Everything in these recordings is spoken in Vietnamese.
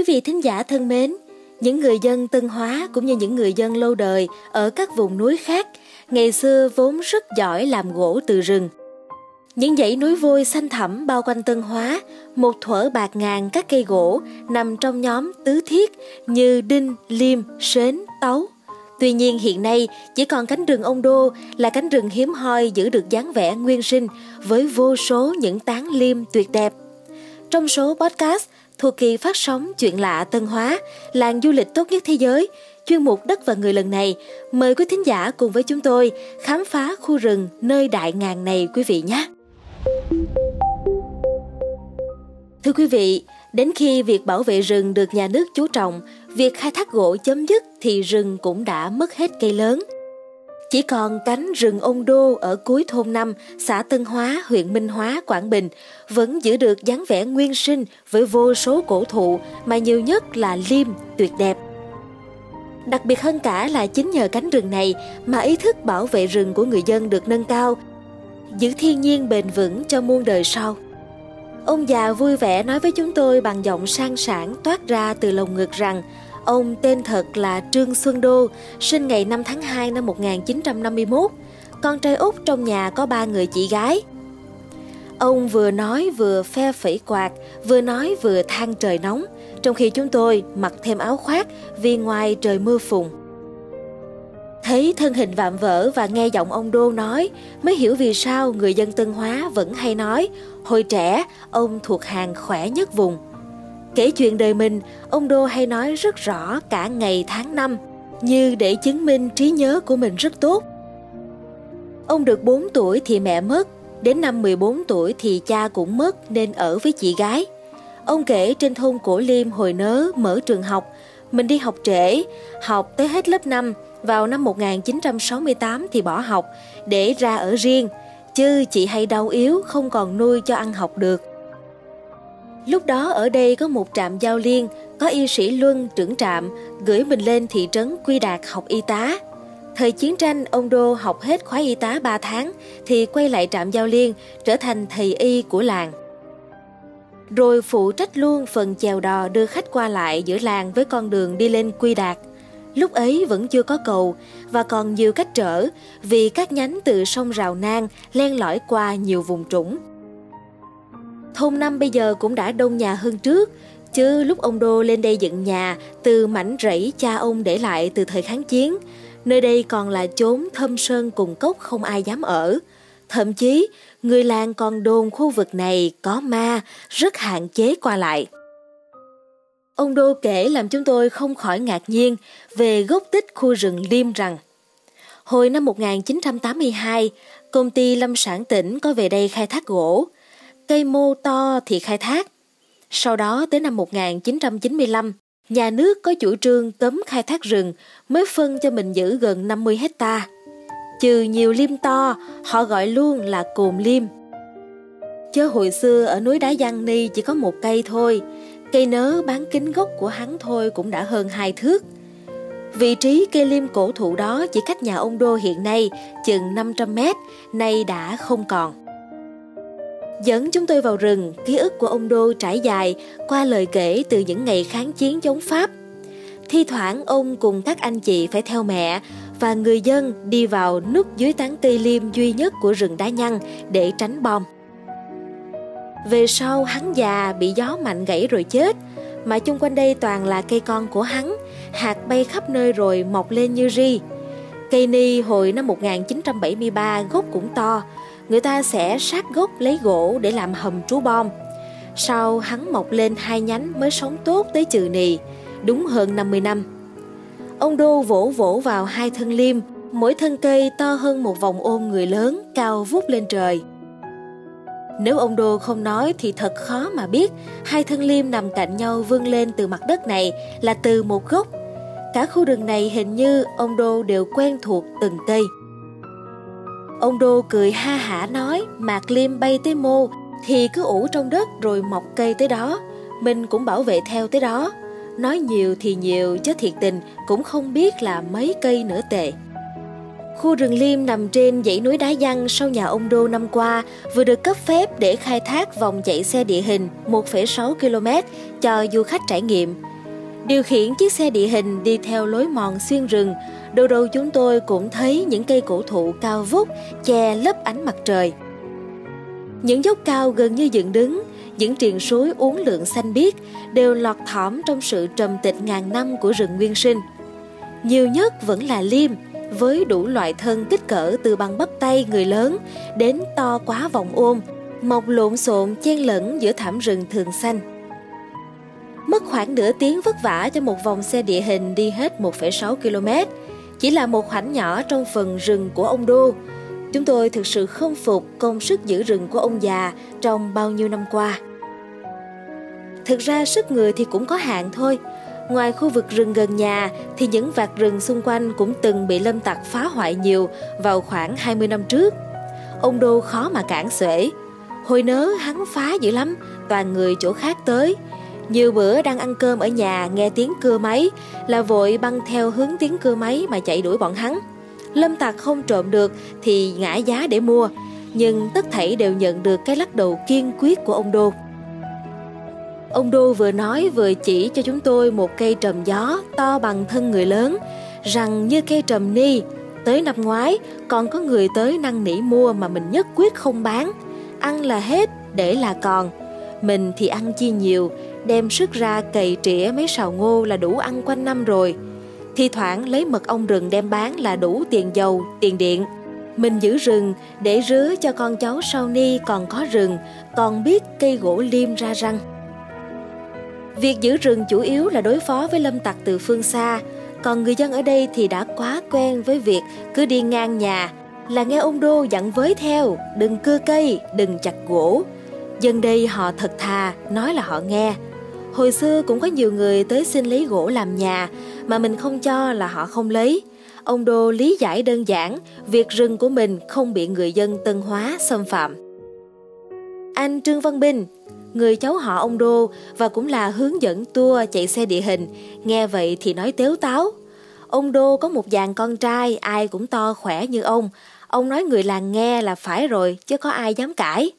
Quý vị thính giả thân mến, những người dân Tân Hóa cũng như những người dân lâu đời ở các vùng núi khác ngày xưa vốn rất giỏi làm gỗ từ rừng. Những dãy núi vôi xanh thẳm bao quanh Tân Hóa, một thuở bạc ngàn các cây gỗ nằm trong nhóm tứ thiết như đinh, liêm, sến, tấu. Tuy nhiên hiện nay chỉ còn cánh rừng ông Đô là cánh rừng hiếm hoi giữ được dáng vẻ nguyên sinh với vô số những tán liêm tuyệt đẹp. Trong số podcast thuộc kỳ phát sóng Chuyện lạ Tân Hóa, làng du lịch tốt nhất thế giới, chuyên mục Đất và Người lần này, mời quý thính giả cùng với chúng tôi khám phá khu rừng nơi đại ngàn này quý vị nhé. Thưa quý vị, đến khi việc bảo vệ rừng được nhà nước chú trọng, việc khai thác gỗ chấm dứt thì rừng cũng đã mất hết cây lớn. Chỉ còn cánh rừng ông đô ở cuối thôn năm xã Tân Hóa, huyện Minh Hóa, Quảng Bình vẫn giữ được dáng vẻ nguyên sinh với vô số cổ thụ mà nhiều nhất là liêm tuyệt đẹp. Đặc biệt hơn cả là chính nhờ cánh rừng này mà ý thức bảo vệ rừng của người dân được nâng cao, giữ thiên nhiên bền vững cho muôn đời sau. Ông già vui vẻ nói với chúng tôi bằng giọng sang sảng toát ra từ lồng ngực rằng ông tên thật là Trương Xuân Đô, sinh ngày 5 tháng 2 năm 1951. Con trai út trong nhà có ba người chị gái. Ông vừa nói vừa phe phẩy quạt, vừa nói vừa than trời nóng, trong khi chúng tôi mặc thêm áo khoác vì ngoài trời mưa phùn. Thấy thân hình vạm vỡ và nghe giọng ông Đô nói mới hiểu vì sao người dân Tân Hóa vẫn hay nói hồi trẻ ông thuộc hàng khỏe nhất vùng. Kể chuyện đời mình, ông Đô hay nói rất rõ cả ngày tháng năm như để chứng minh trí nhớ của mình rất tốt. Ông được 4 tuổi thì mẹ mất, đến năm 14 tuổi thì cha cũng mất nên ở với chị gái. Ông kể trên thôn Cổ Liêm hồi nớ mở trường học, mình đi học trễ, học tới hết lớp 5, vào năm 1968 thì bỏ học để ra ở riêng, chứ chị hay đau yếu không còn nuôi cho ăn học được. Lúc đó ở đây có một trạm giao liên, có y sĩ Luân trưởng trạm gửi mình lên thị trấn Quy Đạt học y tá. Thời chiến tranh, ông Đô học hết khóa y tá 3 tháng thì quay lại trạm giao liên, trở thành thầy y của làng. Rồi phụ trách luôn phần chèo đò đưa khách qua lại giữa làng với con đường đi lên Quy Đạt. Lúc ấy vẫn chưa có cầu và còn nhiều cách trở vì các nhánh từ sông Rào Nang len lỏi qua nhiều vùng trũng. Thôn năm bây giờ cũng đã đông nhà hơn trước, chứ lúc ông Đô lên đây dựng nhà từ mảnh rẫy cha ông để lại từ thời kháng chiến, nơi đây còn là chốn thâm sơn cùng cốc không ai dám ở. Thậm chí, người làng còn đồn khu vực này có ma, rất hạn chế qua lại. Ông Đô kể làm chúng tôi không khỏi ngạc nhiên về gốc tích khu rừng Liêm rằng Hồi năm 1982, công ty Lâm sản tỉnh có về đây khai thác gỗ. Cây mô to thì khai thác. Sau đó tới năm 1995, nhà nước có chủ trương cấm khai thác rừng mới phân cho mình giữ gần 50 hecta. Trừ nhiều liêm to, họ gọi luôn là cồn liêm. Chớ hồi xưa ở núi Đá Giang Ni chỉ có một cây thôi, cây nớ bán kính gốc của hắn thôi cũng đã hơn hai thước. Vị trí cây liêm cổ thụ đó chỉ cách nhà ông Đô hiện nay chừng 500 mét, nay đã không còn. Dẫn chúng tôi vào rừng, ký ức của ông Đô trải dài qua lời kể từ những ngày kháng chiến chống Pháp. Thi thoảng ông cùng các anh chị phải theo mẹ và người dân đi vào nút dưới tán cây liêm duy nhất của rừng đá nhăn để tránh bom. Về sau hắn già bị gió mạnh gãy rồi chết, mà chung quanh đây toàn là cây con của hắn, hạt bay khắp nơi rồi mọc lên như ri. Cây ni hồi năm 1973 gốc cũng to, người ta sẽ sát gốc lấy gỗ để làm hầm trú bom. Sau hắn mọc lên hai nhánh mới sống tốt tới trừ nì, đúng hơn 50 năm. Ông Đô vỗ vỗ vào hai thân liêm, mỗi thân cây to hơn một vòng ôm người lớn cao vút lên trời. Nếu ông Đô không nói thì thật khó mà biết hai thân liêm nằm cạnh nhau vươn lên từ mặt đất này là từ một gốc. Cả khu rừng này hình như ông Đô đều quen thuộc từng cây. Ông Đô cười ha hả nói mạc liêm bay tới mô thì cứ ủ trong đất rồi mọc cây tới đó. Mình cũng bảo vệ theo tới đó. Nói nhiều thì nhiều chứ thiệt tình cũng không biết là mấy cây nữa tệ. Khu rừng Liêm nằm trên dãy núi đá văng sau nhà ông Đô năm qua vừa được cấp phép để khai thác vòng chạy xe địa hình 1,6 km cho du khách trải nghiệm. Điều khiển chiếc xe địa hình đi theo lối mòn xuyên rừng, Đâu đầu chúng tôi cũng thấy những cây cổ thụ cao vút che lấp ánh mặt trời. Những dốc cao gần như dựng đứng, những triền suối uốn lượn xanh biếc đều lọt thỏm trong sự trầm tịch ngàn năm của rừng nguyên sinh. Nhiều nhất vẫn là liêm, với đủ loại thân kích cỡ từ bằng bắp tay người lớn đến to quá vòng ôm, mọc lộn xộn chen lẫn giữa thảm rừng thường xanh. Mất khoảng nửa tiếng vất vả cho một vòng xe địa hình đi hết 1,6 km, chỉ là một khoảnh nhỏ trong phần rừng của ông Đô. Chúng tôi thực sự không phục công sức giữ rừng của ông già trong bao nhiêu năm qua. Thực ra sức người thì cũng có hạn thôi. Ngoài khu vực rừng gần nhà thì những vạt rừng xung quanh cũng từng bị lâm tặc phá hoại nhiều vào khoảng 20 năm trước. Ông Đô khó mà cản xuể. Hồi nớ hắn phá dữ lắm, toàn người chỗ khác tới. Nhiều bữa đang ăn cơm ở nhà nghe tiếng cưa máy là vội băng theo hướng tiếng cưa máy mà chạy đuổi bọn hắn. Lâm tạc không trộm được thì ngã giá để mua, nhưng tất thảy đều nhận được cái lắc đầu kiên quyết của ông Đô. Ông Đô vừa nói vừa chỉ cho chúng tôi một cây trầm gió to bằng thân người lớn, rằng như cây trầm ni, tới năm ngoái còn có người tới năn nỉ mua mà mình nhất quyết không bán, ăn là hết, để là còn. Mình thì ăn chi nhiều, đem sức ra cày trĩa mấy sào ngô là đủ ăn quanh năm rồi. Thi thoảng lấy mật ong rừng đem bán là đủ tiền dầu, tiền điện. Mình giữ rừng để rứa cho con cháu sau ni còn có rừng, còn biết cây gỗ liêm ra răng. Việc giữ rừng chủ yếu là đối phó với lâm tặc từ phương xa, còn người dân ở đây thì đã quá quen với việc cứ đi ngang nhà là nghe ông Đô dặn với theo, đừng cưa cây, đừng chặt gỗ. Dân đây họ thật thà, nói là họ nghe. Hồi xưa cũng có nhiều người tới xin lấy gỗ làm nhà mà mình không cho là họ không lấy. Ông Đô lý giải đơn giản việc rừng của mình không bị người dân tân hóa xâm phạm. Anh Trương Văn Bình, người cháu họ ông Đô và cũng là hướng dẫn tour chạy xe địa hình, nghe vậy thì nói tếu táo. Ông Đô có một dàn con trai ai cũng to khỏe như ông, ông nói người làng nghe là phải rồi chứ có ai dám cãi.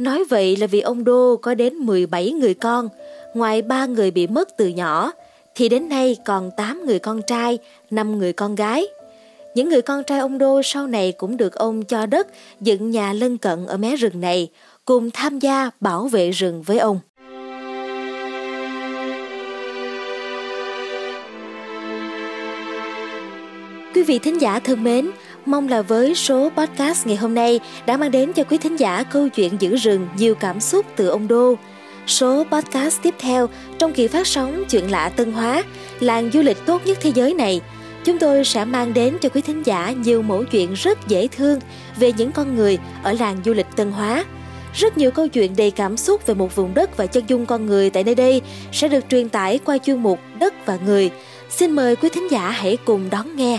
Nói vậy là vì ông Đô có đến 17 người con, ngoài ba người bị mất từ nhỏ, thì đến nay còn 8 người con trai, 5 người con gái. Những người con trai ông Đô sau này cũng được ông cho đất dựng nhà lân cận ở mé rừng này, cùng tham gia bảo vệ rừng với ông. Quý vị thính giả thân mến, mong là với số podcast ngày hôm nay đã mang đến cho quý thính giả câu chuyện giữ rừng nhiều cảm xúc từ ông Đô. Số podcast tiếp theo trong kỳ phát sóng Chuyện lạ Tân Hóa, làng du lịch tốt nhất thế giới này, chúng tôi sẽ mang đến cho quý thính giả nhiều mẫu chuyện rất dễ thương về những con người ở làng du lịch Tân Hóa. Rất nhiều câu chuyện đầy cảm xúc về một vùng đất và chân dung con người tại nơi đây sẽ được truyền tải qua chuyên mục Đất và Người. Xin mời quý thính giả hãy cùng đón nghe.